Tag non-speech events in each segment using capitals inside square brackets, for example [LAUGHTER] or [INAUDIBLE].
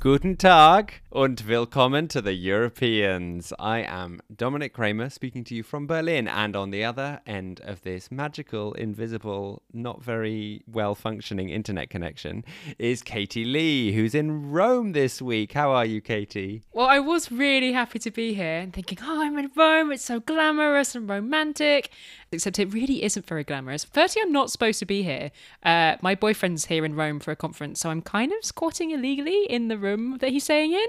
Guten Tag und willkommen to the Europeans. I am Dominic Kraemer speaking to you from Berlin, and on the other end of this magical, invisible, not very well functioning internet connection is Katie Lee, who's in Rome this week. How are you, Katie? Well, I was really happy to be here and thinking, oh, I'm in Rome, it's so glamorous and romantic. Except it really isn't very glamorous. Firstly, I'm not supposed to be here. Uh, my boyfriend's here in Rome for a conference, so I'm kind of squatting illegally in the room that he's staying in.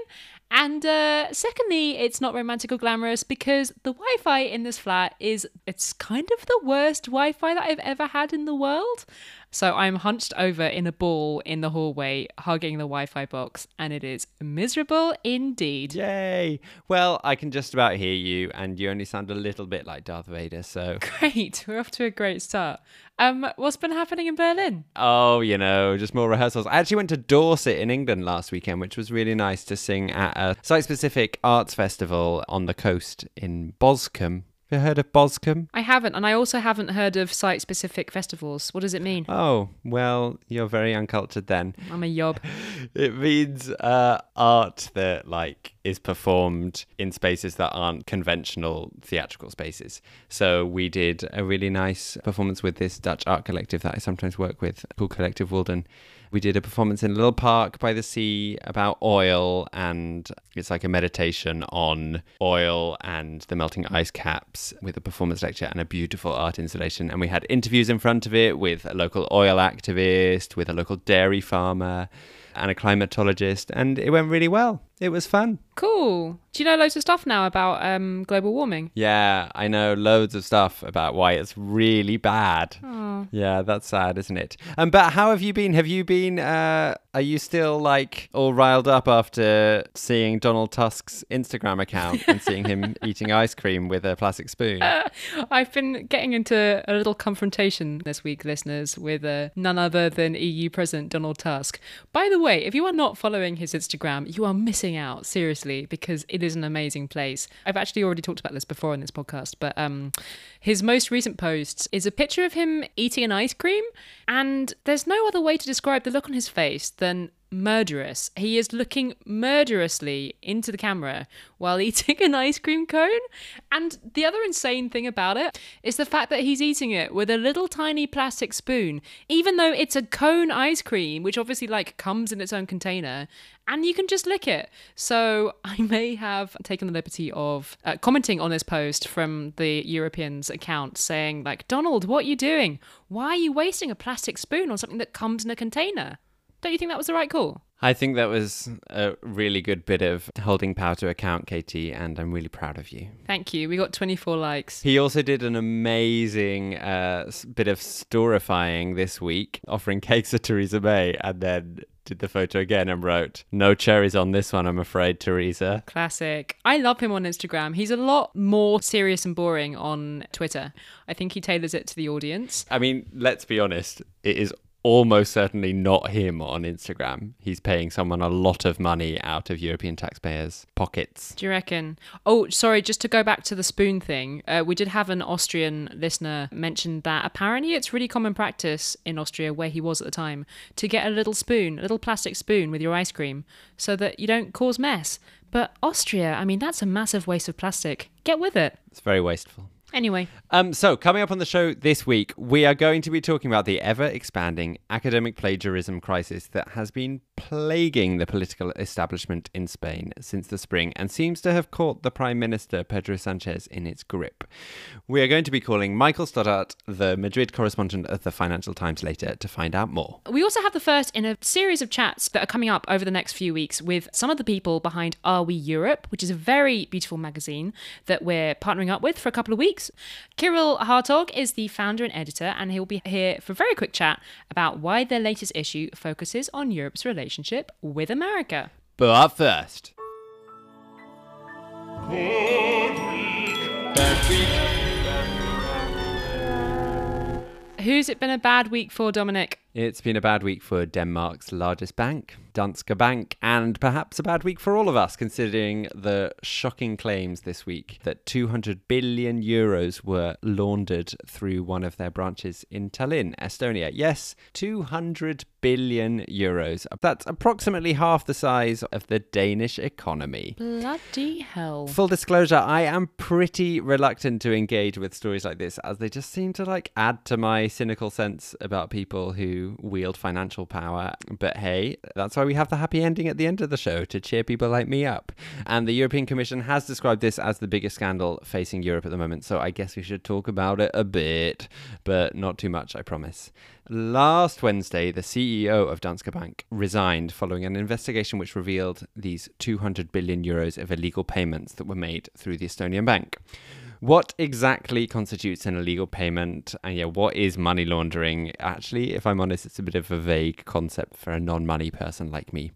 And uh, secondly, it's not romantic or glamorous because the Wi-Fi in this flat is it's kind of the worst Wi-Fi that I've ever had in the world. So I'm hunched over in a ball in the hallway, hugging the Wi-Fi box, and it is miserable indeed. Yay! Well, I can just about hear you, and you only sound a little bit like Darth Vader, so. [LAUGHS] Great, we're off to a great start. Um, what's been happening in Berlin? Oh, you know, just more rehearsals. I actually went to Dorset in England last weekend, which was really nice to sing at a site specific arts festival on the coast in Boscombe. Have you heard of Boscombe? I haven't, and I also haven't heard of site specific festivals. What does it mean? Oh, well, you're very uncultured then. I'm a yob. [LAUGHS] It means uh, art that like is performed in spaces that aren't conventional theatrical spaces. So we did a really nice performance with this Dutch art collective that I sometimes work with, called Collective Walden. We did a performance in a little park by the sea about oil, and it's like a meditation on oil and the melting ice caps with a performance lecture and a beautiful art installation. And we had interviews in front of it with a local oil activist, with a local dairy farmer, and a climatologist, and it went really well. It was fun. Cool. Do you know loads of stuff now about um, global warming? Yeah, I know loads of stuff about why it's really bad. Oh. Yeah, that's sad, isn't it? Um, but how have you been? Have you been? Uh, are you still like all riled up after seeing Donald Tusk's Instagram account and seeing him [LAUGHS] eating ice cream with a plastic spoon? [LAUGHS] I've been getting into a little confrontation this week, listeners, with uh, none other than EU President Donald Tusk. By the way, if you are not following his Instagram, you are missing out, seriously, because it is an amazing place. I've actually already talked about this before in this podcast, but um, his most recent post is a picture of him eating an ice cream, and there's no other way to describe the look on his face than murderous. He is looking murderously into the camera while [LAUGHS] eating an ice cream cone. And the other insane thing about it is the fact that he's eating it with a little tiny plastic spoon, even though it's a cone ice cream, which obviously like comes in its own container. And you can just lick it. So [LAUGHS] I may have taken the liberty of uh, commenting on this post from the Europeans account saying, like, Donald, what are you doing? Why are you wasting a plastic spoon on something that comes in a container? Don't you think that was the right call? I think that was a really good bit of holding power to account, Katie, and I'm really proud of you. Thank you. We got 24 likes. He also did an amazing uh, bit of storifying this week, offering [LAUGHS] cakes to Theresa May, and then did the photo again and wrote, No cherries on this one, I'm afraid, Theresa. Classic. I love him on Instagram. He's a lot more serious and boring on Twitter. I think he tailors it to the audience. I mean, let's be honest, it is almost certainly not him on Instagram. He's paying someone a lot of money out of European taxpayers' pockets. Do you reckon? Oh, sorry, just to go back to the spoon thing, uh, we did have an Austrian listener mention that apparently it's really common practice in Austria, where he was at the time, to get a little spoon, a little plastic spoon with your ice cream so that you don't cause mess. But Austria, I mean, that's a massive waste of plastic. Get with it. It's very wasteful. Anyway, Um, so, coming up on the show this week, we are going to be talking about the ever expanding academic plagiarism crisis that has been plaguing the political establishment in Spain since the spring and seems to have caught the Prime Minister Pedro Sanchez in its grip. We are going to be calling Michael Stothard, the Madrid correspondent of the Financial Times, later to find out more. We also have the first in a series of chats that are coming up over the next few weeks with some of the people behind Are We Europe, which is a very beautiful magazine that we're partnering up with for a couple of weeks. Kyrill Hartog is the founder and editor, and he'll be here for a very quick chat about why their latest issue focuses on Europe's relationship with America. But first, Who's it been a bad week for, Dominic? It's been a bad week for Denmark's largest bank, Danske Bank, and perhaps a bad week for all of us, considering the shocking claims this week that 200 billion euros were laundered through one of their branches in Tallinn, Estonia. Yes, 200 billion euros. That's approximately half the size of the Danish economy. Bloody hell. Full disclosure, I am pretty reluctant to engage with stories like this as they just seem to like add to my cynical sense about people who wield financial power. But hey, that's why we have the happy ending at the end of the show to cheer people like me up. And the European Commission has described this as the biggest scandal facing Europe at the moment, so I guess we should talk about it a bit, but not too much, I promise. Last Wednesday, the CEO of Danske Bank resigned following an investigation which revealed these 200 billion euros of illegal payments that were made through the Estonian bank. What exactly constitutes an illegal payment? And yeah, what is money laundering? Actually, if I'm honest, it's a bit of a vague concept for a non money person like me.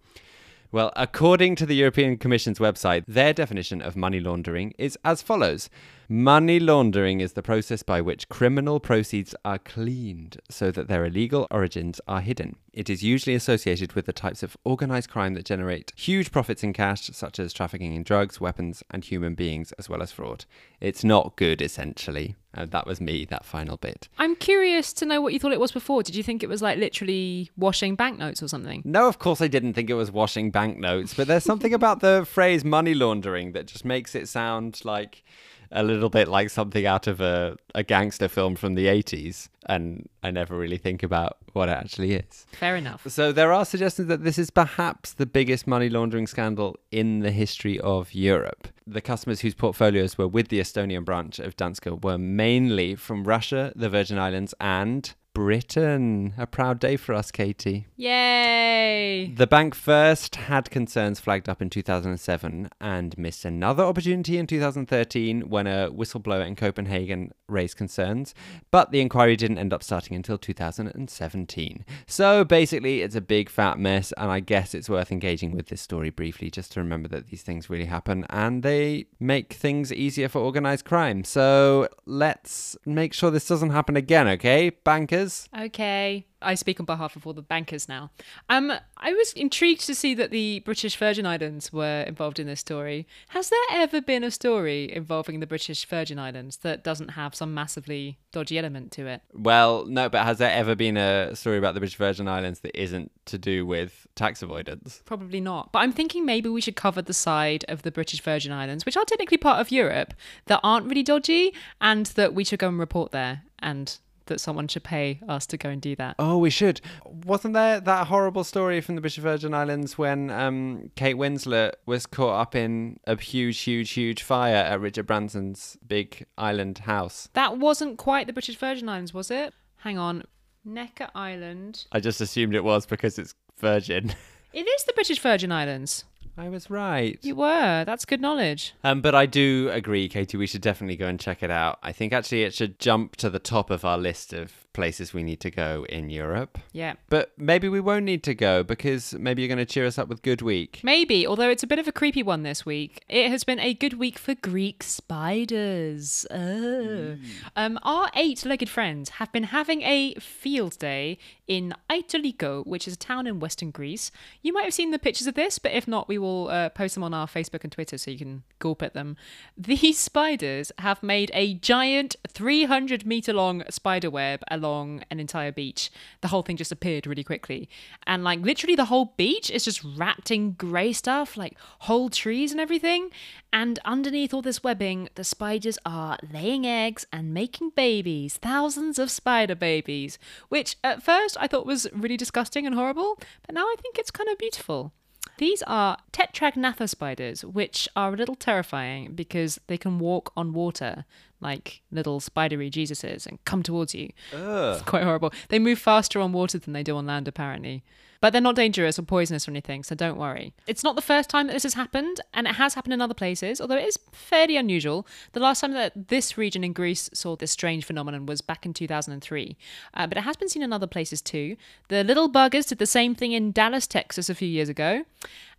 Well, according to the European Commission's website, their definition of money laundering is as follows Money laundering is the process by which criminal proceeds are cleaned so that their illegal origins are hidden. It is usually associated with the types of organized crime that generate huge profits in cash, such as trafficking in drugs, weapons, and human beings, as well as fraud. It's not good, essentially. Uh, that was me, that final bit. I'm curious to know what you thought it was before. Did you think it was like literally washing banknotes or something? No, of course I didn't think it was washing banknotes, but there's something about the [LAUGHS] phrase money laundering that just makes it sound like a little bit like something out of a, a gangster film from the 80s. And I never really think about what it actually is. Fair enough. So there are suggestions that this is perhaps the biggest money laundering scandal in the history of Europe. The customers whose portfolios were with the Estonian branch of Danske were mainly from Russia, the Virgin Islands, and Britain. A proud day for us, Katie. Yay! The bank first had concerns flagged up in 2007 and missed another opportunity in 2013 when a whistleblower in Copenhagen raised concerns, but the inquiry didn't end up starting until 2017. So basically, it's a big fat mess, and I guess it's worth engaging with this story briefly just to remember that these things really happen and they make things easier for organized crime. So let's make sure this doesn't happen again, okay, bankers? Okay. I speak on behalf of all the bankers now. Um, I was intrigued to see that the British Virgin Islands were involved in this story. Has there ever been a story involving the British Virgin Islands that doesn't have some massively dodgy element to it? Well, no, but has there ever been a story about the British Virgin Islands that isn't to do with tax avoidance? Probably not. But I'm thinking maybe we should cover the side of the British Virgin Islands, which are technically part of Europe, that aren't really dodgy, and that we should go and report there and that someone should pay us to go and do that. Oh, we should. Wasn't there that horrible story from the British Virgin Islands when um, Kate Winslet was caught up in a huge, huge, huge fire at Richard Branson's big island house? That wasn't quite the British Virgin Islands, was it? Hang on. Necker Island. I just assumed it was because it's Virgin. It is the British Virgin Islands. I was right. You were. That's good knowledge. Um, but I do agree, Katie. We should definitely go and check it out. I think actually it should jump to the top of our list of places we need to go in Europe. Yeah. But maybe we won't need to go because maybe you're going to cheer us up with Good Week. Maybe, although it's a bit of a creepy one this week. It has been a good week for Greek spiders. Oh. Um, our eight legged friends have been having a field day in Aitoliko, which is a town in western Greece. You might have seen the pictures of this, but if not, we will uh, post them on our Facebook and Twitter so you can gulp at them. [LAUGHS] These spiders have made a giant 300 meter long spider web along an entire beach. The whole thing just appeared really quickly. And like literally the whole beach is just wrapped in grey stuff, like whole trees and everything. And underneath all this webbing, the spiders are laying eggs and making babies, thousands of spider babies, which at first I thought was really disgusting and horrible, but now I think it's kind of beautiful. These are tetragnatha spiders, which are a little terrifying because they can walk on water like little spidery Jesuses and come towards you. It's quite horrible. They move faster on water than they do on land, apparently. But they're not dangerous or poisonous or anything, so don't worry. It's not the first time that this has happened, and it has happened in other places, although it is fairly unusual. The last time that this region in Greece saw this strange phenomenon was back in 2003, uh, but it has been seen in other places too. The little buggers did the same thing in Dallas, Texas a few years ago.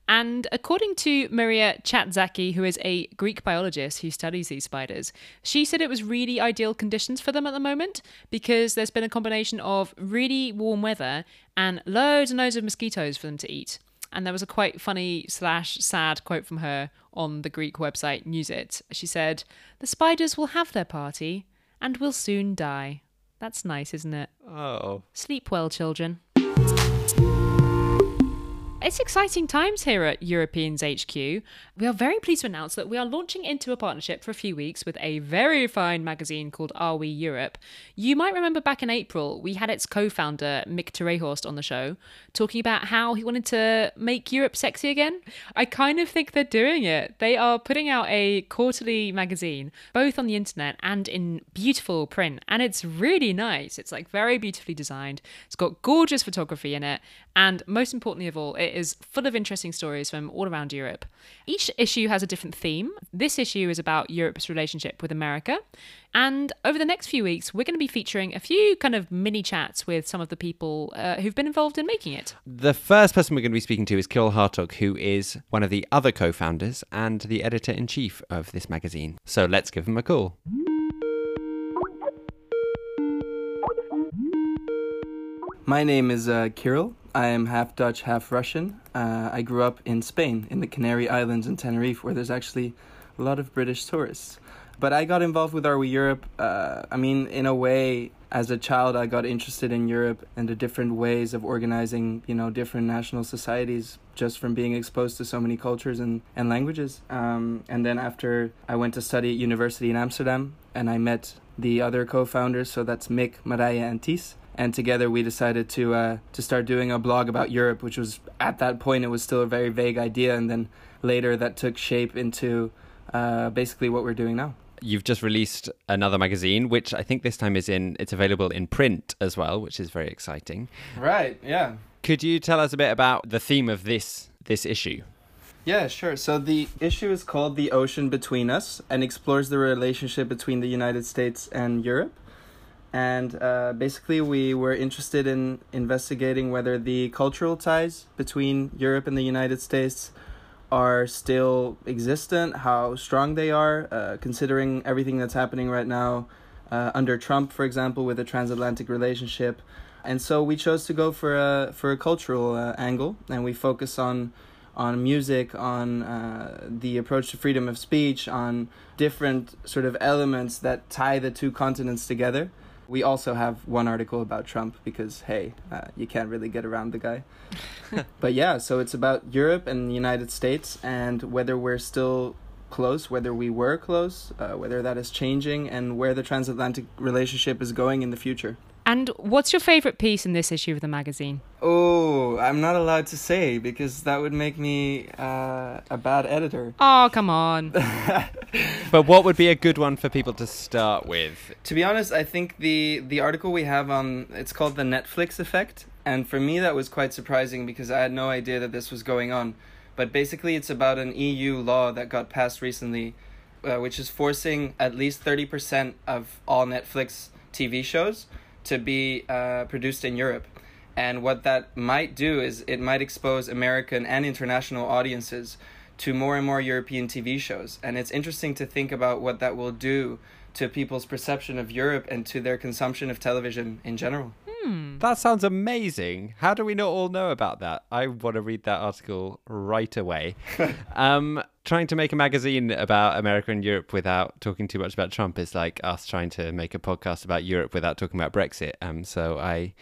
And according to Maria Chatzaki, who is a Greek biologist who studies these spiders, she said it was really ideal conditions for them at the moment because there's been a combination of really warm weather and loads and loads of mosquitoes for them to eat. And there was a quite funny slash sad quote from her on the Greek website Newsit. She said, The spiders will have their party and will soon die. That's nice, isn't it? Oh. Sleep well, children. It's exciting times here at Europeans HQ. We are very pleased to announce that we are launching into a partnership for a few weeks with a very fine magazine called Are We Europe. You might remember back in April, we had its co founder, Mick Terrehorst, on the show, talking about how he wanted to make Europe sexy again. I kind of think they're doing it. They are putting out a quarterly magazine, both on the internet and in beautiful print, and it's really nice. It's like very beautifully designed, it's got gorgeous photography in it, and most importantly of all, it is full of interesting stories from all around Europe. Each issue has a different theme. This issue is about Europe's relationship with America. And over the next few weeks, we're going to be featuring a few kind of mini chats with some of the people uh, who've been involved in making it. The first person we're going to be speaking to is Kyrill Hartog, who is one of the other co founders and the editor in chief of this magazine. So let's give him a call. My name is uh, Kyrill. I am half Dutch, half Russian. Uh, I grew up in Spain, in the Canary Islands in Tenerife, where there's actually a lot of British tourists. But I got involved with Are We Europe. Uh, I mean, in a way, as a child, I got interested in Europe and the different ways of organizing, you know, different national societies just from being exposed to so many cultures and, and languages. Um, and then after I went to study at university in Amsterdam, and I met the other co-founders, so that's Mick, Marija, and Ties and together we decided to uh, to start doing a blog about Europe, which was at that point it was still a very vague idea, and then later that took shape into uh, basically what we're doing now. You've just released another magazine, which I think this time is in it's available in print as well, which is very exciting. Right. Yeah. Could you tell us a bit about the theme of this this issue? Yeah, sure. So the issue is called The Ocean Between Us and explores the relationship between the United States and Europe and uh, basically we were interested in investigating whether the cultural ties between Europe and the United States are still existent, how strong they are, uh, considering everything that's happening right now uh, under Trump, for example, with the transatlantic relationship. And so we chose to go for a for a cultural uh, angle, and we focus on on music, on uh, the approach to freedom of speech, on different sort of elements that tie the two continents together. We also have one article about Trump because, hey, uh, you can't really get around the guy. [LAUGHS] but yeah, so it's about Europe and the United States and whether we're still close, whether we were close, uh, whether that is changing, and where the transatlantic relationship is going in the future. And what's your favorite piece in this issue of the magazine? Oh, I'm not allowed to say because that would make me uh, a bad editor. Oh, come on. [LAUGHS] but what would be a good one for people to start with? To be honest, I think the the article we have on it's called the Netflix effect, and for me that was quite surprising because I had no idea that this was going on. But basically, it's about an EU law that got passed recently, uh, which is forcing at least thirty percent of all Netflix TV shows to be uh, produced in Europe. And what that might do is it might expose American and international audiences to more and more European TV shows. And it's interesting to think about what that will do to people's perception of Europe and to their consumption of television in general. Hmm. That sounds amazing. How do we not all know about that? I want to read that article right away. [LAUGHS] um, trying to make a magazine about America and Europe without talking too much about Trump is like us trying to make a podcast about Europe without talking about Brexit. Um, so I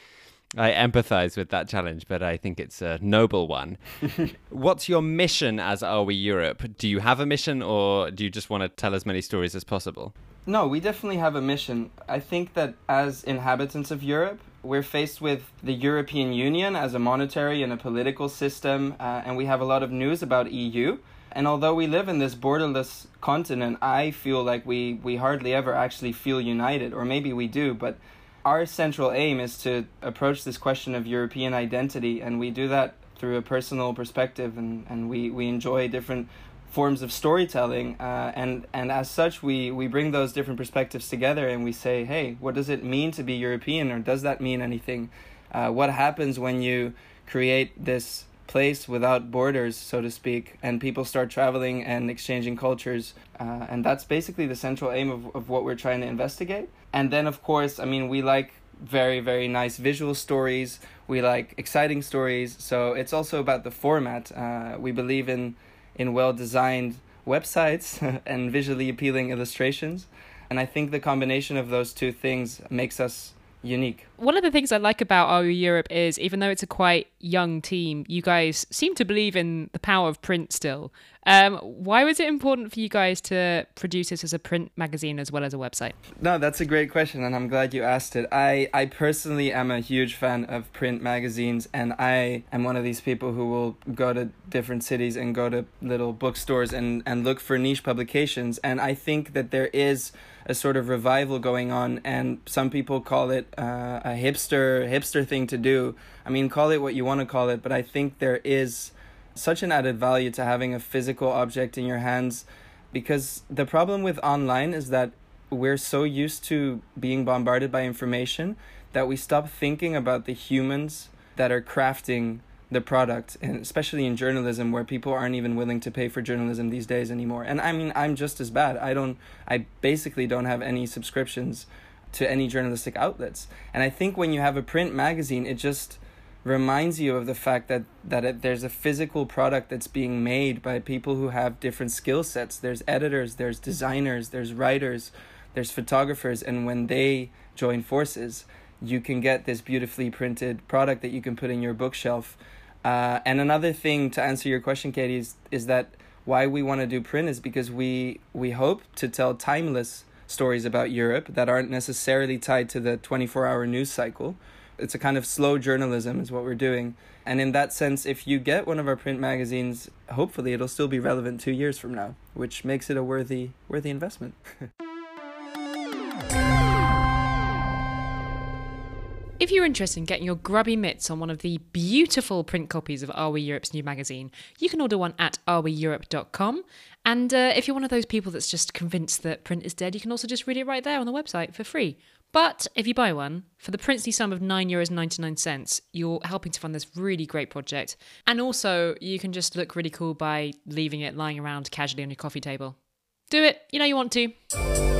I empathize with that challenge, but I think it's a noble one. [LAUGHS] What's your mission as Are We Europe? Do you have a mission or do you just want to tell as many stories as possible? No, we definitely have a mission. I think that as inhabitants of Europe, we're faced with the European Union as a monetary and a political system, uh, and we have a lot of news about EU. And although we live in this borderless continent, I feel like we, we hardly ever actually feel united, or maybe we do, but our central aim is to approach this question of European identity, and we do that through a personal perspective, and, and we, we enjoy different forms of storytelling, uh, and and as such, we we bring those different perspectives together, and we say, hey, what does it mean to be European, or does that mean anything? Uh, what happens when you create this place without borders, so to speak, and people start traveling and exchanging cultures. Uh, and that's basically the central aim of, of what we're trying to investigate. And then, of course, I mean, we like very, very nice visual stories, we like exciting stories, so it's also about the format. Uh, we believe in, in well designed websites [LAUGHS] and visually appealing illustrations. And I think the combination of those two things makes us unique. One of the things I like about We Europe is even though it's a quite young team, you guys seem to believe in the power of print still. Um, why was it important for you guys to produce this as a print magazine as well as a website? No, that's a great question, and I'm glad you asked it. I, I personally am a huge fan of print magazines, and I am one of these people who will go to different cities and go to little bookstores and, and look for niche publications. And I think that there is a sort of revival going on, and some people call it uh, a hipster hipster thing to do. I mean, call it what you want to call it, but I think there is such an added value to having a physical object in your hands, because the problem with online is that we're so used to being bombarded by information that we stop thinking about the humans that are crafting the product and especially in journalism where people aren't even willing to pay for journalism these days anymore. And i mean i'm just as bad. I don't i basically don't have any subscriptions to any journalistic outlets. And i think when you have a print magazine it just reminds you of the fact that that it, there's a physical product that's being made by people who have different skill sets. There's editors there's designers there's writers there's photographers and when they join forces you can get this beautifully printed product that you can put in your bookshelf uh, and another thing to answer your question, Katie, is, is that why we want to do print is because we we hope to tell timeless stories about Europe that aren't necessarily tied to the 24 hour news cycle. It's a kind of slow journalism, is what we're doing. And in that sense, if you get one of our print magazines, hopefully it'll still be relevant two years from now, which makes it a worthy worthy investment. [LAUGHS] If you're interested in getting your grubby mitts on one of the beautiful print copies of Are We Europe's new magazine, you can order one at areweeurope.com. And uh, if you're one of those people that's just convinced that print is dead, you can also just read it right there on the website for free. But if you buy one, for the princely sum of €9.99, you're helping to fund this really great project. And also, you can just look really cool by leaving it lying around casually on your coffee table. Do it, you know you want to.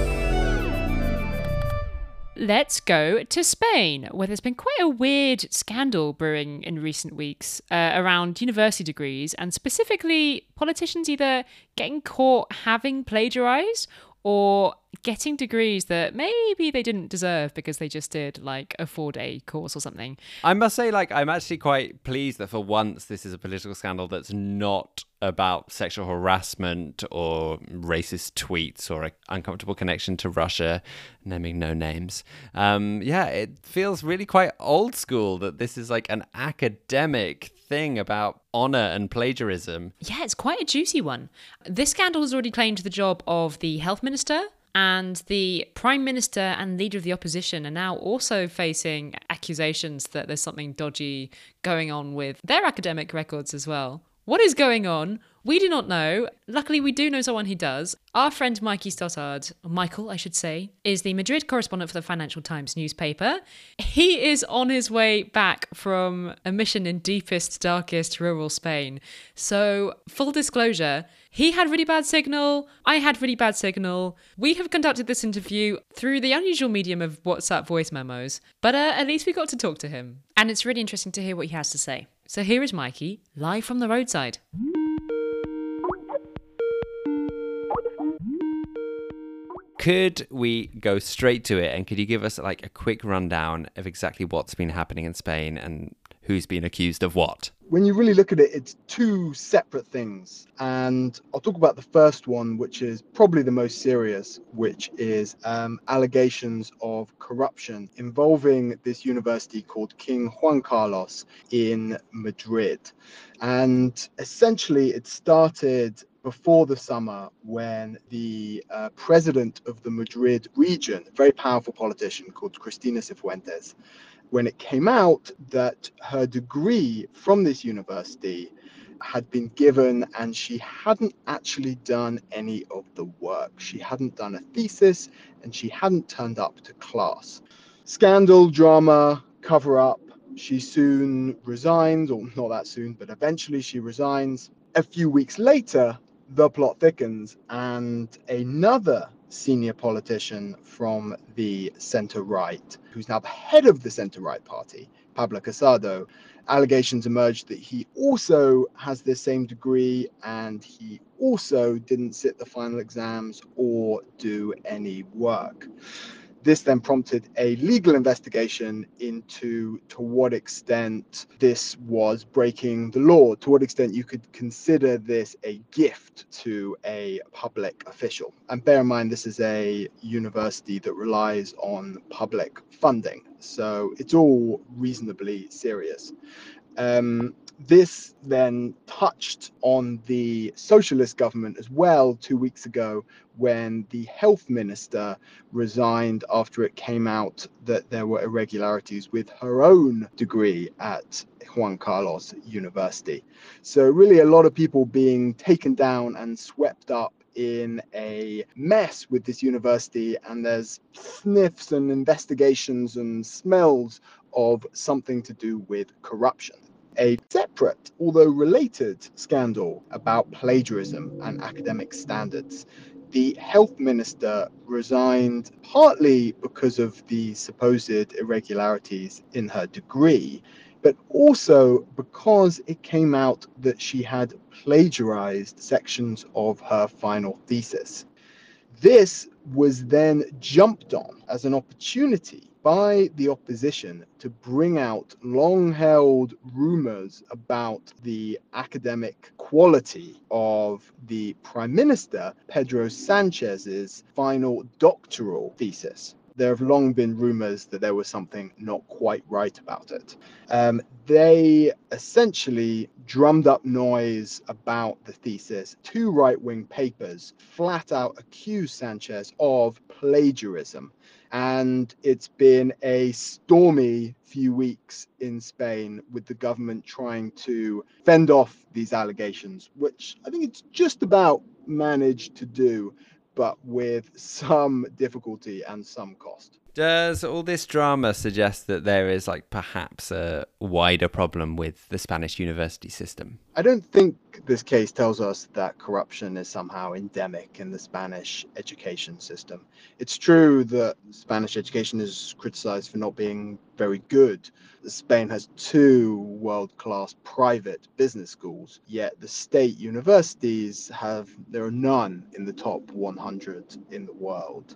Let's go to Spain, where there's been quite a weird scandal brewing in recent weeks uh, around university degrees and specifically politicians either getting caught having plagiarized or getting degrees that maybe they didn't deserve because they just did like a four day course or something. I must say, like, I'm actually quite pleased that for once this is a political scandal that's not about sexual harassment or racist tweets or an uncomfortable connection to Russia, naming no names. Um, yeah, it feels really quite old school that this is like an academic thing about honor and plagiarism. Yeah, it's quite a juicy one. This scandal has already claimed the job of the health minister, and the Prime Minister and leader of the opposition are now also facing accusations that there's something dodgy going on with their academic records as well. What is going on? We do not know. Luckily, we do know someone who does. Our friend Mikey Stothard, Michael, I should say, is the Madrid correspondent for the Financial Times newspaper. He is on his way back from a mission in deepest, darkest rural Spain. So, full disclosure, he had really bad signal. I had really bad signal. We have conducted this interview through the unusual medium of WhatsApp voice memos, but uh, at least we got to talk to him. And it's really interesting to hear what he has to say. So here is Mikey, live from the roadside. Could we go straight to it and could you give us like a quick rundown of exactly what's been happening in Spain and who's been accused of what? When you really look at it, it's two separate things. And I'll talk about the first one, which is probably the most serious, which is um, allegations of corruption involving this university called King Juan Carlos in Madrid. And essentially, it started before the summer when the uh, president of the Madrid region, a very powerful politician called Cristina Cifuentes, when it came out that her degree from this university had been given and she hadn't actually done any of the work. She hadn't done a thesis and she hadn't turned up to class. Scandal, drama, cover up, she soon resigns, or not that soon, but eventually she resigns. A few weeks later, the plot thickens, and another senior politician from the center right, who's now the head of the center right party, Pablo Casado, allegations emerged that he also has the same degree and he also didn't sit the final exams or do any work. This then prompted a legal investigation into to what extent this was breaking the law, to what extent you could consider this a gift to a public official. And bear in mind, this is a university that relies on public funding. So it's all reasonably serious. Um, this then touched on the socialist government as well two weeks ago when the health minister resigned after it came out that there were irregularities with her own degree at Juan Carlos University. So, really, a lot of people being taken down and swept up in a mess with this university, and there's sniffs and investigations and smells of something to do with corruption a separate, although related, scandal about plagiarism and academic standards. The health minister resigned partly because of the supposed irregularities in her degree, but also because it came out that she had plagiarized sections of her final thesis. This was then jumped on as an opportunity by the opposition to bring out long held rumors about the academic quality of the Prime Minister, Pedro Sanchez's final doctoral thesis there have long been rumors that there was something not quite right about it. Um, they essentially drummed up noise about the thesis. Two right wing papers flat out accused Sanchez of plagiarism. And it's been a stormy few weeks in Spain with the government trying to fend off these allegations, which I think it's just about managed to do but with some difficulty and some cost. Does all this drama suggest that there is like perhaps a wider problem with the Spanish university system? I don't think this case tells us that corruption is somehow endemic in the Spanish education system. It's true that Spanish education is criticized for not being very good. Spain has two world class private business schools, yet the state universities have, there are none in the top 100 in the world.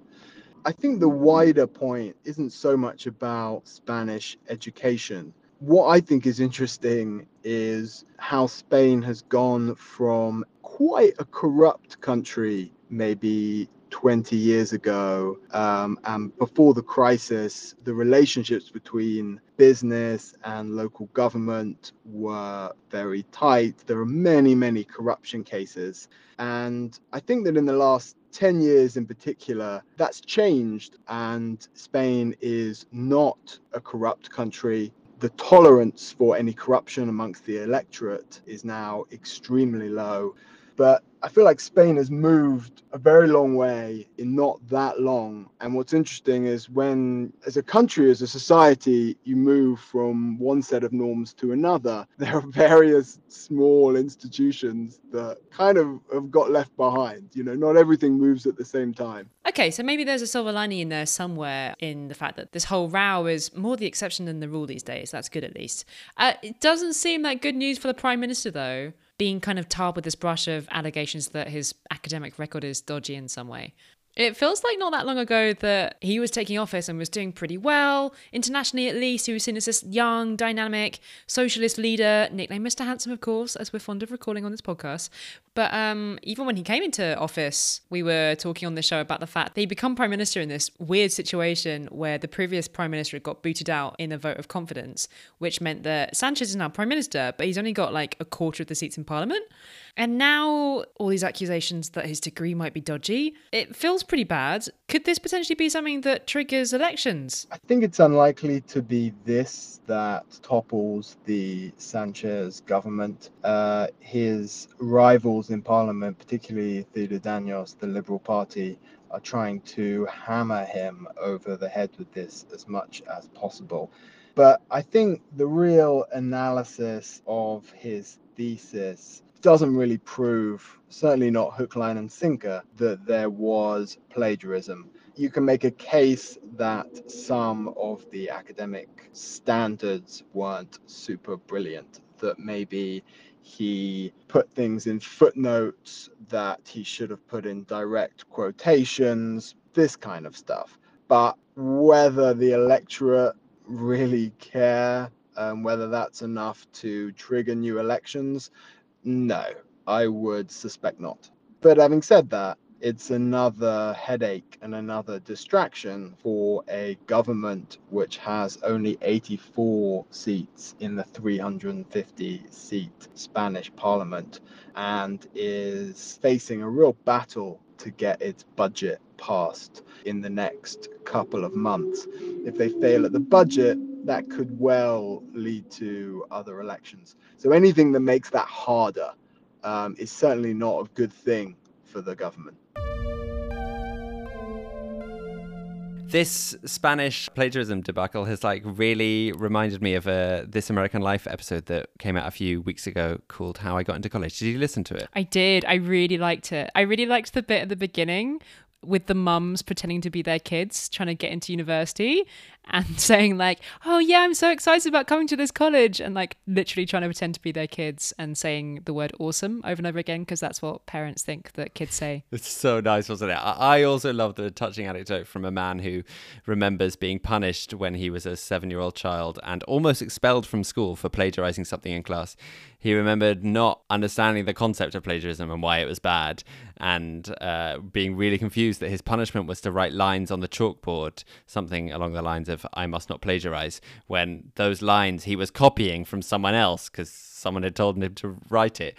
I think the wider point isn't so much about Spanish education. What I think is interesting is how Spain has gone from quite a corrupt country maybe 20 years ago um, and before the crisis the relationships between business and local government were very tight there are many many corruption cases and i think that in the last 10 years in particular, that's changed, and Spain is not a corrupt country. The tolerance for any corruption amongst the electorate is now extremely low. But I feel like Spain has moved a very long way in not that long. And what's interesting is when, as a country, as a society, you move from one set of norms to another, [LAUGHS] there are various small institutions that kind of have got left behind. You know, not everything moves at the same time. Okay, so maybe there's a silver lining in there somewhere in the fact that this whole row is more the exception than the rule these days. That's good at least. Uh, it doesn't seem like good news for the Prime Minister, though being kind of tarred with this brush of allegations that his academic record is dodgy in some way. It feels like not that long ago that he was taking office and was doing pretty well, internationally at least. He was seen as this young, dynamic, socialist leader, nicknamed Mr. Handsome, of course, as we're fond of recalling on this podcast. But um, even when he came into office, we were talking on the show about the fact that he become prime minister in this weird situation where the previous prime minister got booted out in a vote of confidence, which meant that Sanchez is now prime minister, but he's only got like a quarter of the seats in parliament. And now all these accusations that his degree might be dodgy, it feels pretty bad. Could this potentially be something that triggers elections? I think it's unlikely to be this that topples the Sanchez government. Uh, his rivals in parliament, particularly Ciudadanos, the Liberal Party, are trying to hammer him over the head with this as much as possible. But I think the real analysis of his thesis doesn't really prove, certainly not hook, line, and sinker, that there was plagiarism. You can make a case that some of the academic standards weren't super brilliant, that maybe he put things in footnotes that he should have put in direct quotations, this kind of stuff. But whether the electorate really care, um, whether that's enough to trigger new elections, no, I would suspect not. But having said that, it's another headache and another distraction for a government which has only 84 seats in the 350 seat Spanish parliament and is facing a real battle to get its budget passed in the next couple of months. If they fail at the budget, that could well lead to other elections. So anything that makes that harder um, is certainly not a good thing for the government. This Spanish plagiarism debacle has like really reminded me of a This American Life episode that came out a few weeks ago called How I Got into College. Did you listen to it? I did. I really liked it. I really liked the bit at the beginning with the mums pretending to be their kids trying to get into university and [LAUGHS] saying like oh yeah i'm so excited about coming to this college and like literally trying to pretend to be their kids and saying the word awesome over and over again because that's what parents think that kids say. [LAUGHS] It's so nice wasn't it? I also love the touching anecdote from a man who remembers being punished when he was a seven year old child and almost expelled from school for plagiarizing something in class. He remembered not understanding the concept of plagiarism and why it was bad and uh, being really confused that his punishment was to write lines on the chalkboard something along the lines of of I must not plagiarize when those lines he was copying from someone else because someone had told him to write it.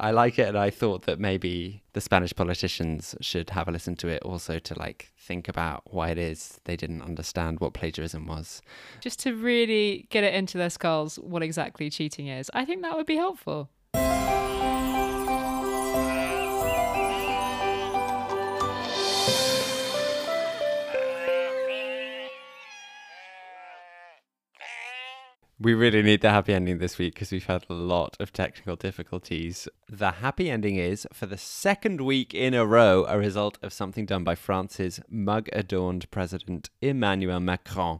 I like it, and I thought that maybe the Spanish politicians should have a listen to it also to like think about why it is they didn't understand what plagiarism was. Just to really get it into their skulls what exactly cheating is. I think that would be helpful. We really need the happy ending this week because we've had a lot of technical difficulties. The happy ending is, for the second week in a row, a result of something done by France's mug adorned president Emmanuel Macron.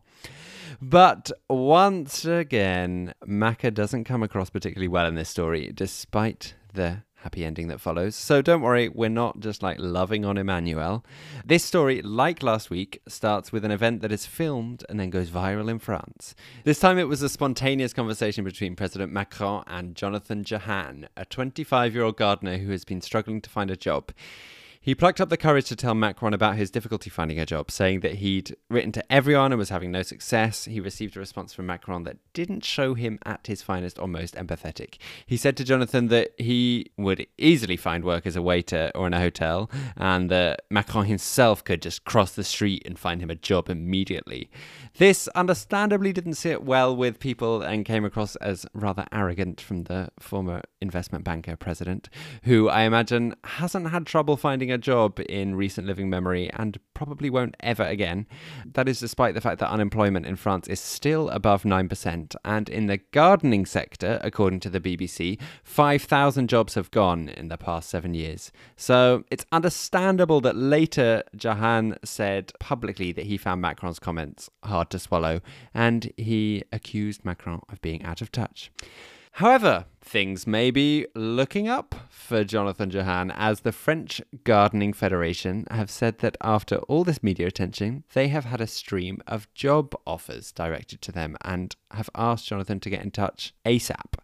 But once again, Macca doesn't come across particularly well in this story, despite the happy ending that follows. So don't worry, we're not just like loving on Emmanuel. This story, like last week, starts with an event that is filmed and then goes viral in France. This time it was a spontaneous conversation between President Macron and Jonathan Jahan, a 25 year old gardener who has been struggling to find a job. He plucked up the courage to tell Macron about his difficulty finding a job, saying that he'd written to everyone and was having no success. He received a response from Macron that didn't show him at his finest or most empathetic. He said to Jonathan that he would easily find work as a waiter or in a hotel, and that Macron himself could just cross the street and find him a job immediately. This understandably didn't sit well with people and came across as rather arrogant from the former investment banker president, who I imagine hasn't had trouble finding a job in recent living memory and probably won't ever again. That is despite the fact that unemployment in France is still above 9%, and in the gardening sector, according to the BBC, 5,000 jobs have gone in the past seven years. So it's understandable that later Jahan said publicly that he found Macron's comments hard hard to swallow, and he accused Macron of being out of touch. However, things may be looking up for Jonathan Jahan as the French Gardening Federation have said that after all this media attention, they have had a stream of job offers directed to them and have asked Jonathan to get in touch ASAP.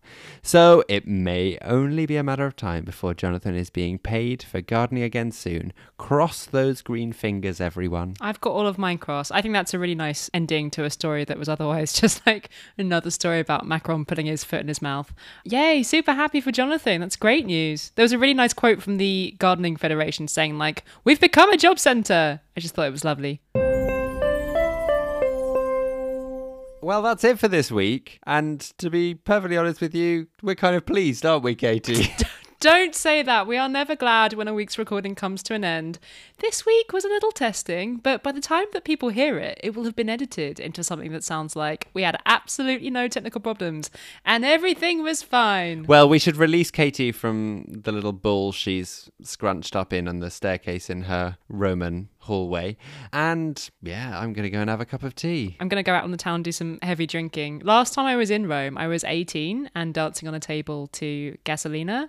So it may only be a matter of time before Jonathan is being paid for gardening again soon. Cross those green fingers, everyone. I've got all of mine crossed. I think that's a really nice ending to a story that was otherwise [LAUGHS] just like another story about Macron putting his foot in his mouth. Yay! Yay, super happy for Jonathan. That's great news. There was a really nice quote from the Gardening Federation saying, like, we've become a job centre. I just thought it was lovely. Well, that's it for this week. And to be perfectly honest with you, we're kind of pleased, aren't we, Katie? [LAUGHS] Don't say that. We are never glad when a week's recording comes to an end. This week was a little testing, but by the time that people hear it, it will have been edited into something that sounds like we had absolutely no technical problems and everything was fine. Well, we should release Katie from the little bull she's scrunched up in on the staircase in her Roman hallway. And yeah, I'm going to go and have a cup of tea. I'm going to go out on the town do some heavy drinking. Last time I was in Rome, I was 18 and dancing on a table to Gasolina.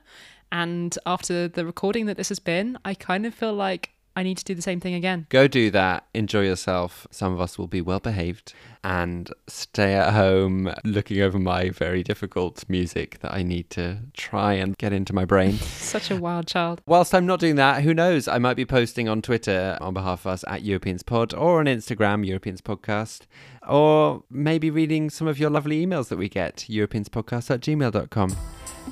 And after the recording that this has been, I kind of feel like I need to do the same thing again. Go do that. Enjoy yourself. Some of us will be well behaved and stay at home looking over my very difficult music that I need to try and get into my brain. [LAUGHS] Such a wild child. Whilst I'm not doing that, who knows? I might be posting on Twitter on behalf of us at Europeans Pod or on Instagram, Europeans Podcast, or maybe reading some of your lovely emails that we get, europeanspodcast at gmail.com.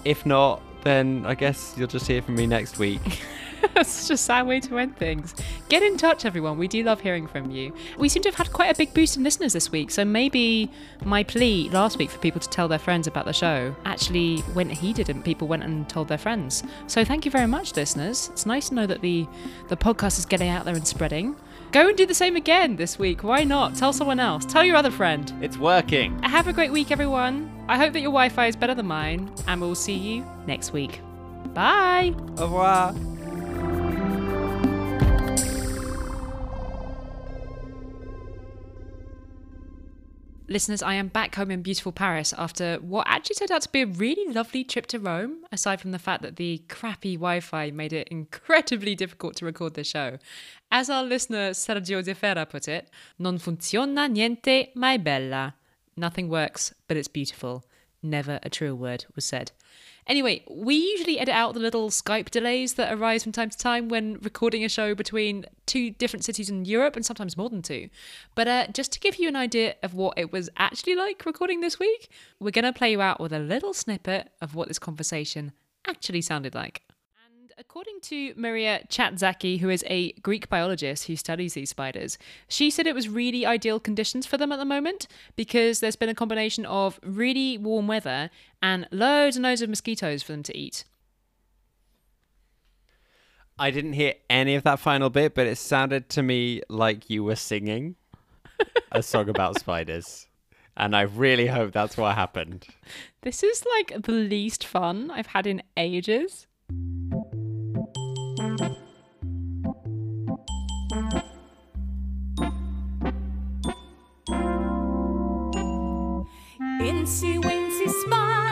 If not, then I guess you'll just hear from me next week. [LAUGHS] [LAUGHS] That's such a sad way to end things. Get in touch, everyone. We do love hearing from you. We seem to have had quite a big boost in listeners this week, so maybe my plea last week for people to tell their friends about the show actually went heeded and people went and told their friends. So thank you very much, listeners. It's nice to know that the, the podcast is getting out there and spreading. Go and do the same again this week. Why not? Tell someone else. Tell your other friend. It's working. Have a great week, everyone. I hope that your Wi Fi is better than mine, and we'll see you next week. Bye. Au revoir. Listeners, I am back home in beautiful Paris after what actually turned out to be a really lovely trip to Rome, aside from the fact that the crappy Wi Fi made it incredibly [LAUGHS] difficult to record the show. As our listener Sergio De Ferra put it, non funziona niente ma è bella. Nothing works, but it's beautiful. Never a truer word was said. Anyway, we usually edit out the little Skype delays that arise from time to time when recording a show between two different cities in Europe and sometimes more than two. But uh, just to give you an idea of what it was actually like recording this week, we're going to play you out with a little snippet of what this conversation actually sounded like. According to Maria Chatzaki, who is a Greek biologist who studies these spiders, she said it was really ideal conditions for them at the moment because there's been a combination of really warm weather and loads and loads of mosquitoes for them to eat. I didn't hear any of that final bit, but it sounded to me like you were singing a song about spiders. And I really hope that's what happened. This is like the least fun I've had in ages. Winsy, Wincy smile.